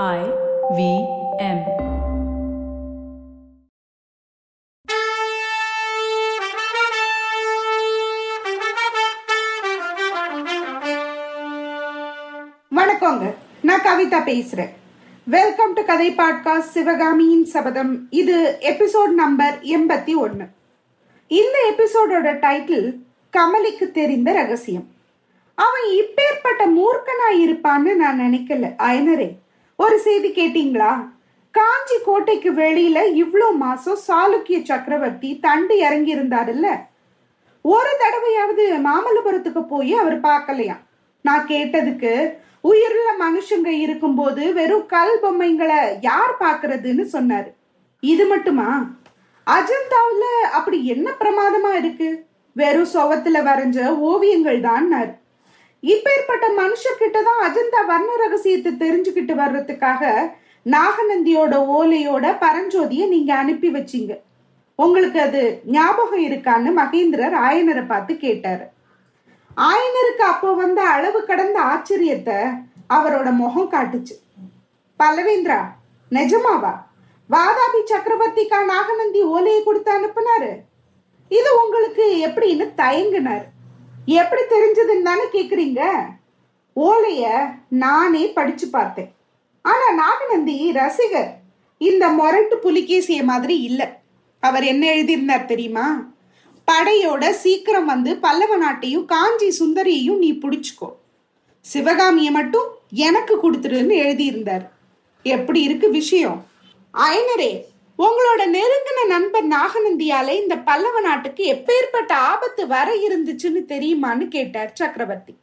I V M. வணக்கங்க. நான் கவிதா பேசுறேன். வெல்கம் டு கதை பாட்காஸ்ட் சிவகாமியின் சபதம். இது எபிசோட் நம்பர் எண்பத்தி ஒன்று இந்த எபிசோடோட டைட்டில் கமலிக்கு தெரிந்த ரகசியம். அவன் இப்பேற்பட்ட மூர்க்கனா இருப்பான்னு நான் நினைக்கல. அயனரே ஒரு செய்தி கேட்டீங்களா? காஞ்சி கோட்டைக்கு வெளியில இவ்வளோ மாசம் சாளுக்கிய சக்கரவர்த்தி தண்டு இறங்கி இருந்தாருல்ல ஒரு தடவையாவது மாமல்லபுரத்துக்கு போய் அவர் பார்க்கலையா? நான் கேட்டதுக்கு உயிருள்ள மனுஷங்க இருக்கும்போது வெறும் கல் பொம்மைங்களை யார் பாக்குறதுன்னு சொன்னாரு. இது மட்டுமா? அஜந்தாவில் அப்படி என்ன பிரமாதமா இருக்கு? வெறும் சுவத்துல வரைஞ்ச ஓவியங்கள் தான் இப்பேற்பட்ட மனுஷர்கிட்ட தான் அஜந்தா வர்ண ரகசியத்தை தெரிஞ்சுக்கிட்டு வர்றதுக்காக நாகநந்தியோட ஓலையோட பரஞ்சோதியை நீங்க அனுப்பி வச்சீங்க. உங்களுக்கு அது ஞாபகம் இருக்கான்னு மகேந்திரர் ஆயனரை பார்த்து கேட்டாரு. ஆயனருக்கு அப்போ வந்த அளவு கடந்த ஆச்சரியத்தை அவரோட முகம் காட்டுச்சு. பல்லவேந்திரா நிஜமாவா? வாதாபி சக்கரவர்த்திக்கா நாகநந்தி ஓலையை கொடுத்து அனுப்புனாரு? இது உங்களுக்கு எப்படின்னு தயங்குனாரு. எப்படி தெரிஞ்சதுன்னு தானே கேக்குறீங்க? ஓலைய நானே படிச்சு பார்த்தேன். ஆனா நாகநந்தி ரசிகர் இந்த மொரட்டு புலிகேசிய மாதிரி இல்ல. அவர் என்ன எழுதியிருந்தார் தெரியுமா? படையோட சீக்கிரம் வந்து பல்லவ நாட்டையும் காஞ்சி சுந்தரியையும் நீ பிடிச்சிக்கோ. சிவகாமியை மட்டும் எனக்கு கொடுத்துருன்னு எழுதியிருந்தார். எப்படி இருக்கு விஷயம்? ஐனரே உங்களோட நெருங்கின நண்பர் நாகநந்தியால இந்த பல்லவ நாட்டுக்கு எப்பேற்பட்ட ஆபத்து வர இருந்துச்சுன்னு தெரியுமான்னு கேட்டார் சக்கரவர்த்தி.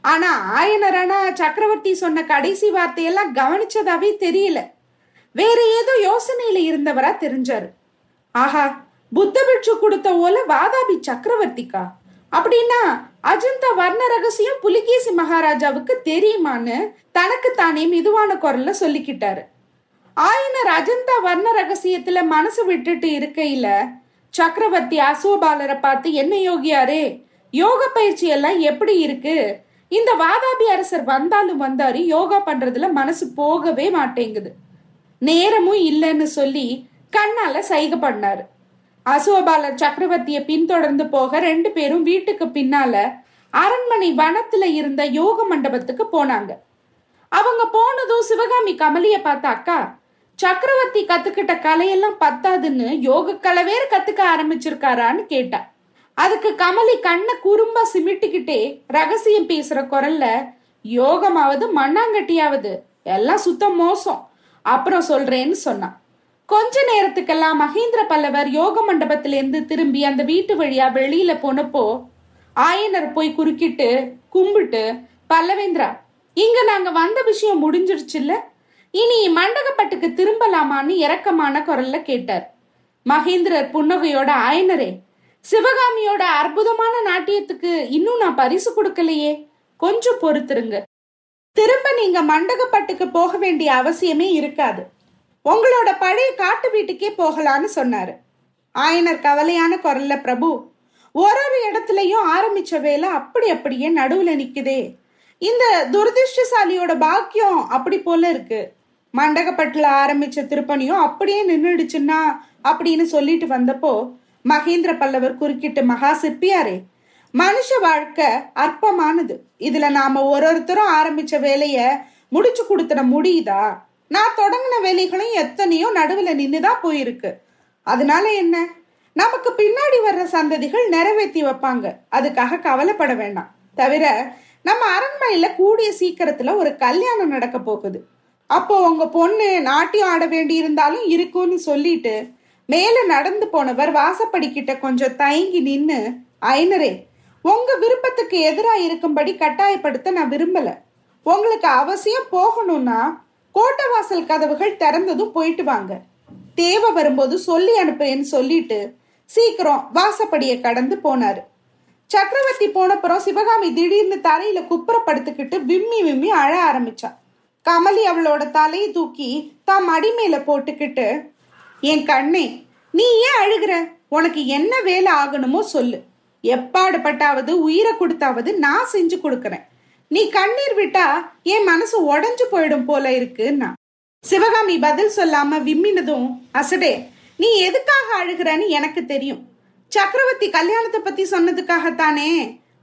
ஆனா ஆயனரானா சக்கரவர்த்தி சொன்ன கடைசி வார்த்தையெல்லாம் கவனிச்சதாவே தெரியல. வேற ஏதோ யோசனையில இருந்தவரா தெரிஞ்சாரு. ஆஹா புத்த பிட்சு கொடுத்த ஓல வாதாபி சக்கரவர்த்திக்கா? அப்படின்னா அஜந்தா வர்ண ரகசியம் புலிகேசி மகாராஜாவுக்கு தெரியுமான்னு தனக்கு தானே மெதுவான குரல்ல சொல்லிக்கிட்டாரு. ஆயினர் அஜந்தா வர்ண ரகசியத்துல மனசு விட்டுட்டு இருக்கையில சக்கரவர்த்தி அசோபாலரை பார்த்து என்ன யோகியாரே யோக பயிற்சி எல்லாம் எப்படி இருக்கு? இந்த வாதாபி அரசர் வந்தாலும் வந்தாரு யோகா பண்றதுல மனசு போகவே மாட்டேங்குது. நேரமும் இல்லைன்னு சொல்லி கண்ணால சைகை பண்ணாரு. அசோபாலர் சக்கரவர்த்திய பின்தொடர்ந்து போக ரெண்டு பேரும் வீட்டுக்கு பின்னால அரண்மனை வனத்துல இருந்த யோக மண்டபத்துக்கு போனாங்க. அவங்க போனதும் சிவகாமி கமலிய பார்த்த அக்கா சக்கரவர்த்தி கத்துக்கிட்ட கலையெல்லாம் பத்தாதுன்னு யோக கலை வேற கத்துக்க ஆரம்பிச்சிருக்காரான்னு கேட்டா. அதுக்கு கமலி கண்ணை குறும்பா சிமிட்டுக்கிட்டே ரகசியம் பேசுற குரல்ல யோகமாவது மண்ணாங்கட்டியாவது எல்லாம் சுத்தம் மோசம். அப்புறம் சொல்றேன்னு சொன்னான் கொஞ்ச நேரத்துக்கெல்லாம் மகேந்திர பல்லவர் யோக மண்டபத்திலேருந்து திரும்பி அந்த வீட்டு வழியா வெளியில போனப்போ ஆயனர் போய் குறுக்கிட்டு கும்பிட்டு பல்லவேந்திரா இங்க நாங்க வந்த விஷயம் முடிஞ்சிருச்சுல்ல? இனி மண்டகப்பட்டுக்கு திரும்பலாமான்னு இரக்கமான குரல்ல கேட்டார். மகேந்திரர் புன்னகையோட ஆயனரே சிவகாமியோட அற்புதமான நாட்டியத்துக்கு இன்னும் நான் பரிசு கொடுக்கலையே. கொஞ்சம் பொறுத்துருங்க. திரும்ப நீங்க மண்டகப்பட்டுக்கு போக வேண்டிய அவசியமே இருக்காது. உங்களோட பழைய காட்டு வீட்டுக்கே போகலான்னு சொன்னாரு. ஆயனர் கவலையான குரல்ல பிரபு ஒரு ஒரு இடத்துலயும் ஆரம்பிச்ச வேலை அப்படி அப்படியே நடுவுல நிக்குதே. இந்த துரதிருஷ்டசாலியோட பாக்கியம் அப்படி போல இருக்கு. மண்டகப்பட்டில் ஆரம்பிச்ச திருப்பணியும் அப்படியே நின்றுடுச்சுன்னா அப்படின்னு சொல்லிட்டு வந்தப்போ மகேந்திர பல்லவர் குறுக்கிட்டு மகா சிற்பியாரே மனுஷ வாழ்க்கை அற்பமானது. இதுல நாம ஒரு ஒருத்தரும் ஆரம்பிச்ச வேலைய முடிச்சு கொடுத்துட முடியுதா? நான் தொடங்கின வேலைகளும் எத்தனையோ நடுவுல நின்றுதான் போயிருக்கு. அதனால என்ன? நமக்கு பின்னாடி வர்ற சந்ததிகள் நிறைவேற்றி வைப்பாங்க. அதுக்காக கவலைப்பட வேண்டாம் தவிர நம்ம அரண்மனையில கூடிய சீக்கிரத்துல ஒரு கல்யாணம் நடக்க போகுது. அப்போ உங்க பொண்ணு நாட்டியம் ஆட வேண்டி இருந்தாலும் இருக்கும்னு சொல்லிட்டு மேல நடந்து போனவர் வாசப்படிக்கிட்ட கொஞ்சம் தயங்கி நின்னு ஐனரே உங்க விருப்பத்துக்கு எதிரா இருக்கும்படி கட்டாயப்படுத்த நான் விரும்பல. உங்களுக்கு அவசியம் போகணும்னா கோட்டை வாசல் கதவுகள் திறந்ததும் போயிட்டு வாங்க. தேவை வரும்போது சொல்லி அனுப்புறேன்னு சொல்லிட்டு சீக்கிரம் வாசப்படியை கடந்து போனாரு. சக்கரவர்த்தி போனப்புறம் சிவகாமி திடீர்னு தரையில குப்புறப்படுத்துக்கிட்டு விம்மி விம்மி அழ ஆரம்பிச்சா. கமலி அவளோட தலையை தூக்கி தான் மடி மேல போட்டுக்கிட்டு என் கண்ணே நீ ஏன் அழுகிற? உனக்கு என்ன வேலை ஆகணுமோ சொல்லு. எப்பாடுபட்டாவது உயிரை கொடுத்தாவது நான் செஞ்சு கொடுக்குறேன். நீ கண்ணீர் விட்டா என் மனசு உடஞ்சு போயிடும் போல இருக்குன்னா. சிவகாமி பதில் சொல்லாம விம்மினதும் அசடே நீ எதுக்காக அழுகிறன்னு எனக்கு தெரியும். சக்கரவர்த்தி கல்யாணத்தை பத்தி சொன்னதுக்காகத்தானே.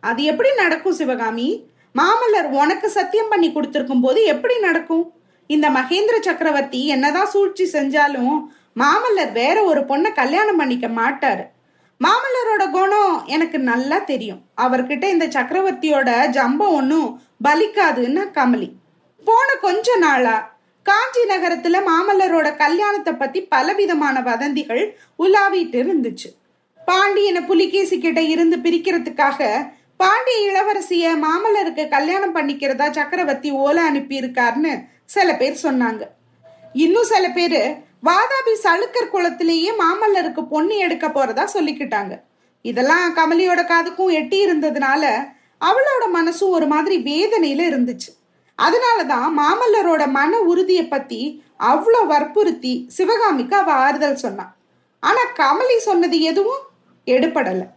அது எப்படி நடக்கும் சிவகாமி? மாமல்லர் உனக்கு சத்தியம் பண்ணி கொடுத்திருக்கும் போது எப்படி நடக்கும்? இந்த மகேந்திர சக்கரவர்த்தி என்னதான் சூழ்ச்சி செஞ்சாலும் மாமல்லர் வேற ஒரு பொண்ணை கல்யாணம் பண்ணிக்க மாட்டாரு. மாமல்லரோட குணம் எனக்கு நல்லா தெரியும். அவர்கிட்ட இந்த சக்கரவர்த்தியோட ஜம்பம் ஒன்றும் பலிக்காதுன்னு கமலி. போன கொஞ்ச நாளா காஞ்சி நகரத்துல மாமல்லரோட கல்யாணத்தை பத்தி பலவிதமான வதந்திகள் உலாவிட்டு இருந்துச்சு. பாண்டியனை புலிகேசி கிட்ட இருந்து பிரிக்கிறதுக்காக பாண்டிய இளவரசிய மாமல்லருக்கு கல்யாணம் பண்ணிக்கிறதா சக்கரவர்த்தி ஓலை அனுப்பியிருக்காருன்னு சில பேர் சொன்னாங்க. இன்னும் சில பேர் வாதாபி சளுக்கர் குளத்திலேயே மாமல்லருக்கு பொண்ணு எடுக்க போறதா சொல்லிக்கிட்டாங்க. இதெல்லாம் கமலியோட காதுக்கும் எட்டி இருந்ததுனால அவளோட மனசும் ஒரு மாதிரி வேதனையில இருந்துச்சு. அதனாலதான் மாமல்லரோட மன உறுதியை பத்தி அவ்வளோ வற்புறுத்தி சிவகாமிக்கு அவ ஆறுதல் சொன்னான் ஆனா கமலி சொன்னது எதுவும் எடுபடலை.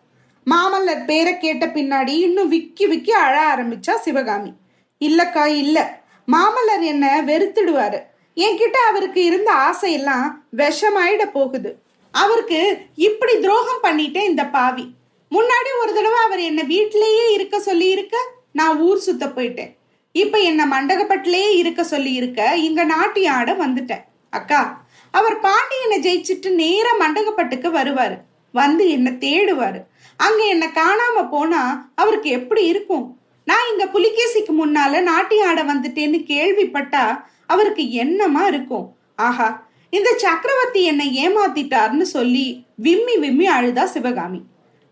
மாமல்லர் பேரை கேட்ட பின்னாடி இன்னும் விக்கி விக்கி அழ ஆரம்பிச்சா சிவகாமி. இல்லக்கா இல்ல. மாமல்லர் என்ன வெறுத்துடுவாரு. என்கிட்ட அவருக்கு இருந்த ஆசையெல்லாம் விஷமாயிட போகுது. அவருக்கு இப்படி துரோகம் பண்ணிட்டேன் இந்த பாவி. முன்னாடி ஒரு தடவை அவர் என்ன வீட்டிலேயே இருக்க சொல்லி இருக்க நான் ஊர் சுத்த போயிட்டேன். இப்ப என்ன மண்டகப்பட்டிலேயே இருக்க சொல்லி இருக்க இங்க நாட்டிய ஆட வந்துட்டேன். அக்கா அவர் பாண்டியனை ஜெயிச்சுட்டு நேர மண்டகப்பட்டுக்கு வருவாரு. வந்து என்னை தேடுவாரு. அங்க என்னை காணாம போனா அவருக்கு எப்படி இருக்கும்? நான் இங்க புலிகேசிக்கு முன்னால நாட்டிய ஆட வந்துட்டேன்னு கேள்விப்பட்டா அவருக்கு என்னமா இருக்கும்? ஆஹா இந்த சக்கரவர்த்தி என்னை ஏமாத்திட்டார்னு சொல்லி விம்மி விம்மி அழுதா சிவகாமி.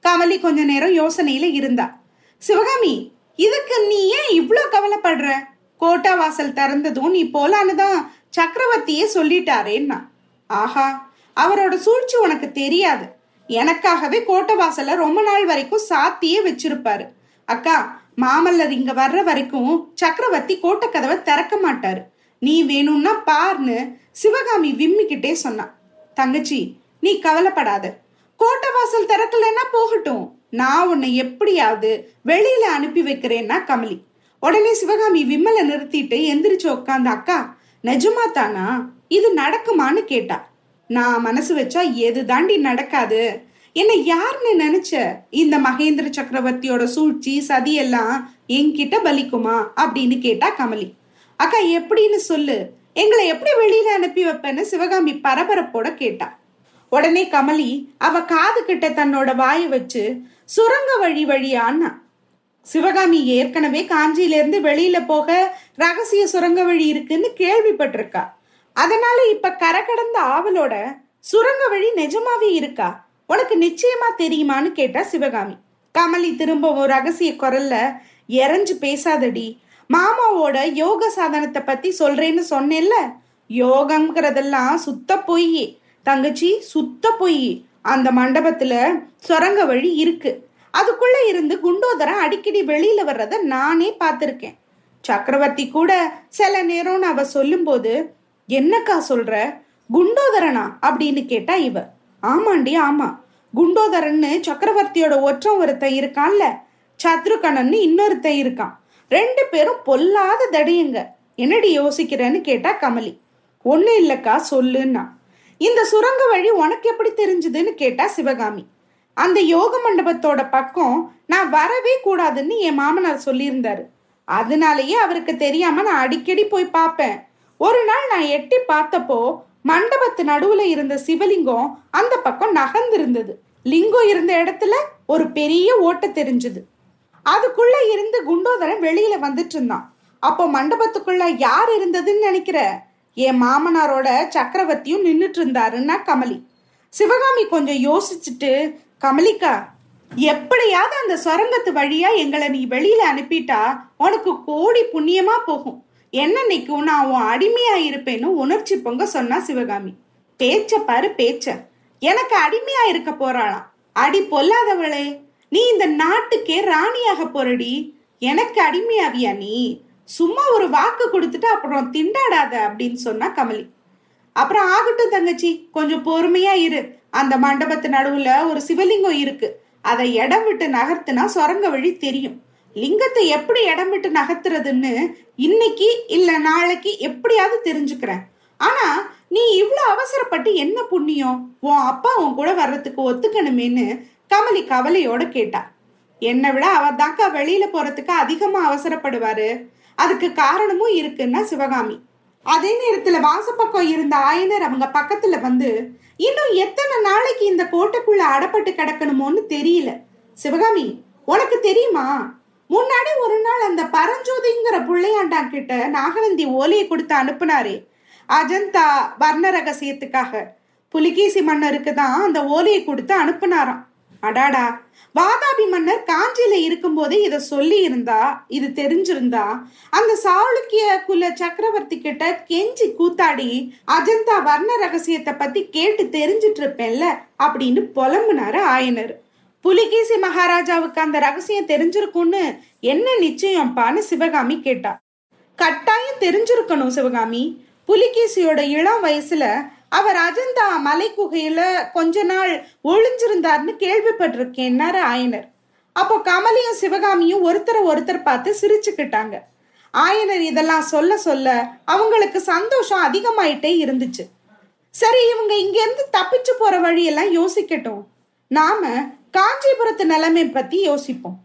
கமலி கொஞ்ச நேரம் யோசனையில இருந்தா. சிவகாமி இதுக்கு நீ ஏன் இவ்வளோ கவலைப்படுற? கோட்டா வாசல் திறந்ததும் நீ போலான்னுதான் சக்கரவர்த்தியே சொல்லிட்டாரேன்னா. ஆஹா அவரோட சூழ்ச்சி உனக்கு தெரியாது. எனக்காகவே கோட்டவாசல ரொம்ப நாள் வரைக்கும் சாத்தியே வச்சிருப்பாரு. அக்கா மாமல்லர் இங்க வர்ற வரைக்கும் சக்கரவர்த்தி கோட்டை கதவை திறக்க மாட்டாரு. நீ வேணும்னா பார்னு சிவகாமி விம்மிக்கிட்டே சொன்னான் தங்கச்சி நீ கவலைப்படாத. கோட்டை வாசல் திறக்கலன்னா போகட்டும். நான் உன்னை எப்படியாவது வெளியில அனுப்பி வைக்கிறேன்னா கமலி. உடனே சிவகாமி விம்மலை நிறுத்திட்டு எந்திரிச்சு உட்காந்த அக்கா நிஜமா தானா? இது நடக்குமான்னு கேட்டா. நான் மனசு வச்சா எது தாண்டி நடக்காது. என்ன யாருன்னு நினைச்ச இந்த மகேந்திர சக்கரவர்த்தியோட சூழ்ச்சி சதி எல்லாம் என்கிட்ட பலிக்குமா அப்படின்னு கேட்டா கமலி. அக்கா எப்படின்னு சொல்லு. எங்களை எப்படி வெளியில அனுப்பி வைப்பேன்னு சிவகாமி பரபரப்போட கேட்டா. உடனே கமலி அவ காது கிட்ட தன்னோட வாயை வச்சு சுரங்க வழி வழியான்னா சிவகாமி ஏற்கனவே காஞ்சியில இருந்து வெளியில போக ரகசிய சுரங்க வழி இருக்குன்னு கேள்விப்பட்டிருக்கா. அதனால இப்ப கரகடந்த ஆவலோட சுரங்க வழி நிஜமாவே இருக்கா? உனக்கு நிச்சயமா தெரியுமான்னு கேட்டா சிவகாமி. கமலி திரும்பவும் ரகசிய குரல்ல எரஞ்சு பேசாதடி. மாமாவோட யோக சாதனத்தை பத்தி சொல்றேன்னு சொன்னேன்ல? யோகம்ங்கிறதெல்லாம் சுத்த பொய் தங்கச்சி சுத்த பொய் அந்த மண்டபத்துல சுரங்க வழி இருக்கு. அதுக்குள்ள இருந்து குண்டோதரன் அடிக்கடி வெளியில வர்றத நானே பார்த்திருக்கேன். சக்கரவர்த்தி கூட சில நேரம்னு அவ சொல்லும்போது என்னக்கா சொல்ற? குண்டோதரனா? அப்படின்னு கேட்டா இவ. ஆமாண்டி ஆமா. குண்டோதரன்னு சக்கரவர்த்தியோட ஒற்றம் ஒருத்தன் இருக்கான்ல. சத்ருகணன்னு இன்னொருத்தன் இருக்கான். ரெண்டு பேரும் பொல்லாத தடியுங்க. என்னடி யோசிக்கிறேன்னு கேட்டா கமலி. ஒண்ணு இல்லக்கா சொல்லுன்னா. இந்த சுரங்க வழி உனக்கு எப்படி தெரிஞ்சதுன்னு கேட்டா சிவகாமி. அந்த யோக மண்டபத்தோட பக்கம் நான் வரவே கூடாதுன்னு என் மாமனார் சொல்லியிருந்தாரு. அதனாலயே அவருக்கு தெரியாம நான் அடிக்கடி போய் பார்ப்பேன். ஒரு நாள் நான் எட்டி பார்த்தப்போ மண்டபத்து நடுவுல இருந்த சிவலிங்கம் அந்த பக்கம் நகர்ந்திருந்தது. லிங்கம் இருந்த இடத்துல ஒரு பெரிய ஓட்ட தெரிஞ்சது. அதுக்குள்ள இருந்து குண்டோதரன் வெளியில வந்துட்டு இருந்தான். அப்போ மண்டபத்துக்குள்ள யார் இருந்ததுன்னு நினைக்கிற? என் மாமனாரோட சக்கரவர்த்தியும் நின்றுட்டு இருந்தாருன்னா கமலி. சிவகாமி கொஞ்சம் யோசிச்சுட்டு கமலிக்கா எப்படியாவது அந்த சுரங்கத்து வழியா எங்களை நீ வெளியில அனுப்பிட்டா உனக்கு கோடி புண்ணியமா போகும். என்ன நிற்கும் நான் உன் அடிமையா இருப்பேன்னு உணர்ச்சி பொங்க சொன்னா சிவகாமி. பேச்ச பாரு பேச்ச. எனக்கு அடிமையா இருக்க போறாளாம் அடி பொல்லாதவளே. நீ இந்த நாட்டுக்கே ராணியாக போறடி. எனக்கு அடிமையாவியா நீ? சும்மா ஒரு வாக்கு கொடுத்துட்டு அப்புறம் திண்டாடாத அப்படின்னு சொன்னா கமலி. அப்புறம் ஆகட்டும் தங்கச்சி கொஞ்சம் பொறுமையா இரு. அந்த மண்டபத்து நடுவுல ஒரு சிவலிங்கம் இருக்கு. அதை இடம் விட்டு நகர்த்துனா சொரங்க வழி தெரியும். லிங்கத்தை எப்படி இடம் விட்டு நகர்த்துறதுன்னு இன்னைக்கு இல்ல நாளைக்கு எப்படியாவது தெரிஞ்சுக்கிறேன். ஆனா நீ இவ்வளவு அவசரப்பட்டு என்ன புண்ணியம்? உன் அப்பா உன் கூட வர்றதுக்கு ஒத்துக்கணுமேன்னு கமலி கவலையோட கேட்டா. என்னை விட அவர் தாக்கா வெளியில போறதுக்கு அதிகமா அவசரப்படுவாரு. அதுக்கு காரணமும் இருக்குன்னா சிவகாமி. அதே நேரத்துல வாசப்பக்கம் இருந்த ஆயனர் அவங்க பக்கத்துல வந்து இன்னும் எத்தனை நாளைக்கு இந்த கோட்டைக்குள்ள அடப்பட்டு கிடக்கணுமோன்னு தெரியல. சிவகாமி உனக்கு தெரியுமா? முன்னாடி ஒரு நாள் அந்த பரஞ்சோதிங்கிற புள்ளையாண்டா கிட்ட நாகநந்தி ஓலையை கொடுத்து அனுப்புனாரே. அஜந்தா வர்ண ரகசியத்துக்காக. புலிகேசி மன்னருக்கு தான் அந்த ஓலையை கொடுத்து அனுப்புனாராம். அடாடா. வாதாபி மன்னர் காஞ்சியில இருக்கும்போதே இதை சொல்லி இருந்தா இது தெரிஞ்சிருந்தா அந்த சாளுக்கிய குல சக்கரவர்த்தி கிட்ட கெஞ்சி கூத்தாடி அஜந்தா வர்ண ரகசியத்தை பத்தி கேட்டு தெரிஞ்சிட்டு இருப்பேன்ல அப்படின்னு புலம்புனாரு ஆயனர். புலிகேசி மகாராஜாவுக்கு அந்த ரகசியம் தெரிஞ்சிருக்கும்னு என்ன நிச்சயம்ப்பான்னு சிவகாமி கேட்டா. கட்டாயம் தெரிஞ்சிருக்கணும் சிவகாமி. புலிகேசியோட இளம் வயசுல அவர் அஜந்தா மலை குகையில கொஞ்ச நாள் ஒளிஞ்சிருந்தார்னு கேள்விப்பட்டிருக்கேன்னாரு ஆயனர். அப்போ கமலியும் சிவகாமியும் ஒருத்தரை ஒருத்தர் பார்த்து சிரிச்சுக்கிட்டாங்க. ஆயனர் இதெல்லாம் சொல்ல சொல்ல அவங்களுக்கு சந்தோஷம் அதிகமாயிட்டே இருந்துச்சு. சரி இவங்க இங்க இருந்து தப்பிச்சு போற வழியெல்லாம் யோசிக்கட்டும். நாம காஞ்சிபுரத்து நிலைமை பத்தி யோசிப்போம்.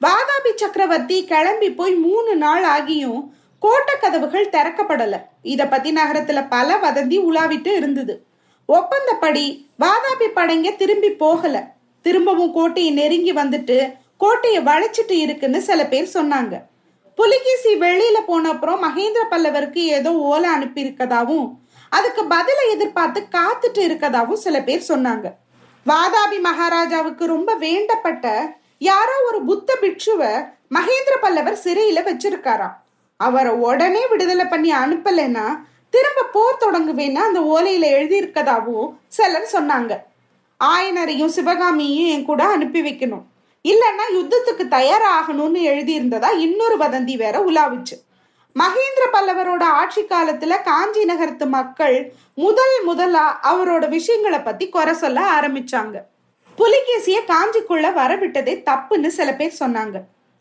வாதாபி சக்கரவர்த்தி கிளம்பி போய் மூணு நாள் ஆகியும் கோட்டை கதவுகள் திறக்கப்படல. இத பத்தி நகரத்துல பல வதந்தி உலாவிட்டு இருந்தது. ஒப்பந்தப்படி வாதாபி படைங்க திரும்பி போகல. திரும்பவும் கோட்டையை நெருங்கி வந்துட்டு கோட்டையை வளைச்சிட்டு இருக்குன்னு சில பேர் சொன்னாங்க. புலிகேசி வெளியில போன அப்புறம் மகேந்திர பல்லவருக்கு ஏதோ ஓலை அனுப்பி இருக்கதாவும் அதுக்கு பதிலை எதிர்பார்த்து காத்துட்டு இருக்கதாவும் சில பேர் சொன்னாங்க. வாதாபி மகாராஜாவுக்கு ரொம்ப வேண்டப்பட்ட யாரோ ஒரு புத்த பிட்சுவ மகேந்திர பல்லவர் சிறையில வச்சிருக்காராம். அவரை உடனே விடுதலை பண்ணி அனுப்பலைன்னா திரும்ப போர் தொடங்குவேன்னு அந்த ஓலையில எழுதியிருக்கதாவும் சிலர் சொன்னாங்க. ஆயனரையும் சிவகாமியும் என் கூட அனுப்பி வைக்கணும். இல்லைன்னா யுத்தத்துக்கு தயாராகணும்னு எழுதியிருந்ததா இன்னொரு வதந்தி வேற உலாவிச்சு. மகேந்திர பல்லவரோட ஆட்சி காலத்துல காஞ்சி நகரத்து மக்கள் முதல் முதலா அவரோட விஷயங்களை பத்தி குறை சொல்ல ஆரம்பிச்சாங்க. புலிகேசிய காஞ்சிக்குள்ள வரவிட்டதே தப்புன்னு சில பேர் சொன்னாங்க.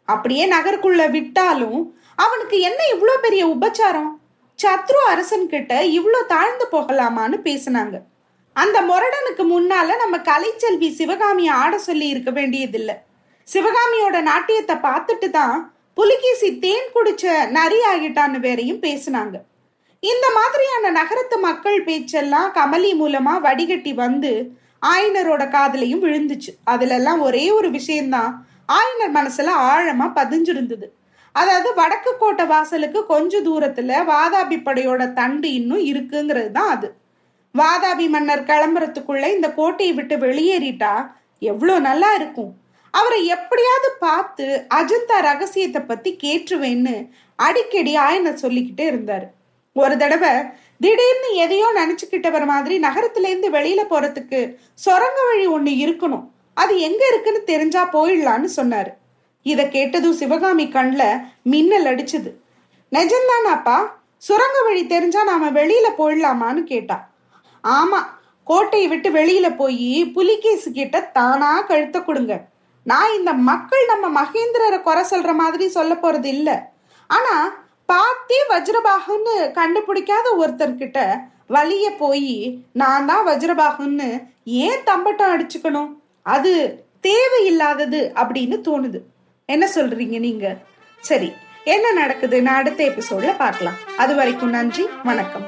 அப்படியே நகருக்குள்ள விட்டாலும் அவனுக்கு என்ன இவ்வளோ பெரிய உபச்சாரம்? சத்ரு அரசன் கிட்ட இவ்வளோ தாழ்ந்து போகலாமான்னு பேசினாங்க. அந்த முரடனுக்கு முன்னால நம்ம கலைச்செல்வி சிவகாமியை ஆட சொல்லி இருக்க வேண்டியதில்லை. சிவகாமியோட நாட்டியத்தை பார்த்துட்டு தான் புலிகேசி தேன் குடிச்ச நரி ஆகிட்டான்னு வேறையும் பேசினாங்க. இந்த மாதிரியான நகரத்து மக்கள் பேச்செல்லாம் கமலி மூலமா வடிகட்டி வந்து ஆயனரோட காதலையும் விழுந்துச்சு. அதுல எல்லாம் ஒரே ஒரு விஷயம்தான் ஆயனர் மனசுல ஆழமா பதிஞ்சிருந்தது. அதாவது வடக்கு கோட்டை வாசலுக்கு கொஞ்ச தூரத்துல வாதாபி படையோட தண்டு இன்னும் இருக்குங்கிறது தான் அது. வாதாபி மன்னர் கிளம்புறதுக்குள்ள இந்த கோட்டையை விட்டு வெளியேறிட்டா எவ்வளோ நல்லா இருக்கும். அவரை எப்படியாவது பார்த்து அஜந்தா ரகசியத்தை பத்தி கேட்டுருவேன்னு அடிக்கடி ஆயனர் சொல்லிக்கிட்டே இருந்தாரு. ஒரு தடவை திடீர்னு எதையோ நினைச்சுக்கிட்டவர் மாதிரி நகரத்துல இருந்து வெளியில போறதுக்கு சொரங்க வழி ஒண்ணு இருக்கணும். அது எங்க இருக்குன்னு தெரிஞ்சா போயிடலான்னு சொன்னாரு. இத கேட்டதும் சிவகாமி கண்ல மின்னல் அடிச்சுது. நிஜம்தானாப்பா சுரங்க வழி தெரிஞ்சா நாம வெளியில போயிடலாமான்னு கேட்டா. ஆமா கோட்டையை விட்டு வெளியில போய் புலிகேசு கிட்ட தானா கழுத்த கொடுங்க. நான் இந்த மக்கள் நம்ம மகேந்திரரை குறை சொல்ற மாதிரி சொல்ல போறது இல்ல. ஆனா பார்த்தே வஜ்ரபாகுன்னு கண்டுபிடிக்காத ஒருத்தர்கிட்ட வழிய போய் நான் தான் வஜ்ரபாகுன்னு ஏன் தம்பட்டம் அடிச்சுக்கணும்? அது தேவையில்லாதது அப்படின்னு தோணுது. என்ன சொல்றீங்க நீங்க? சரி என்ன நடக்குதுன்னு அடுத்த எபிசோட்ல பார்க்கலாம். அது வரைக்கும் நன்றி வணக்கம்.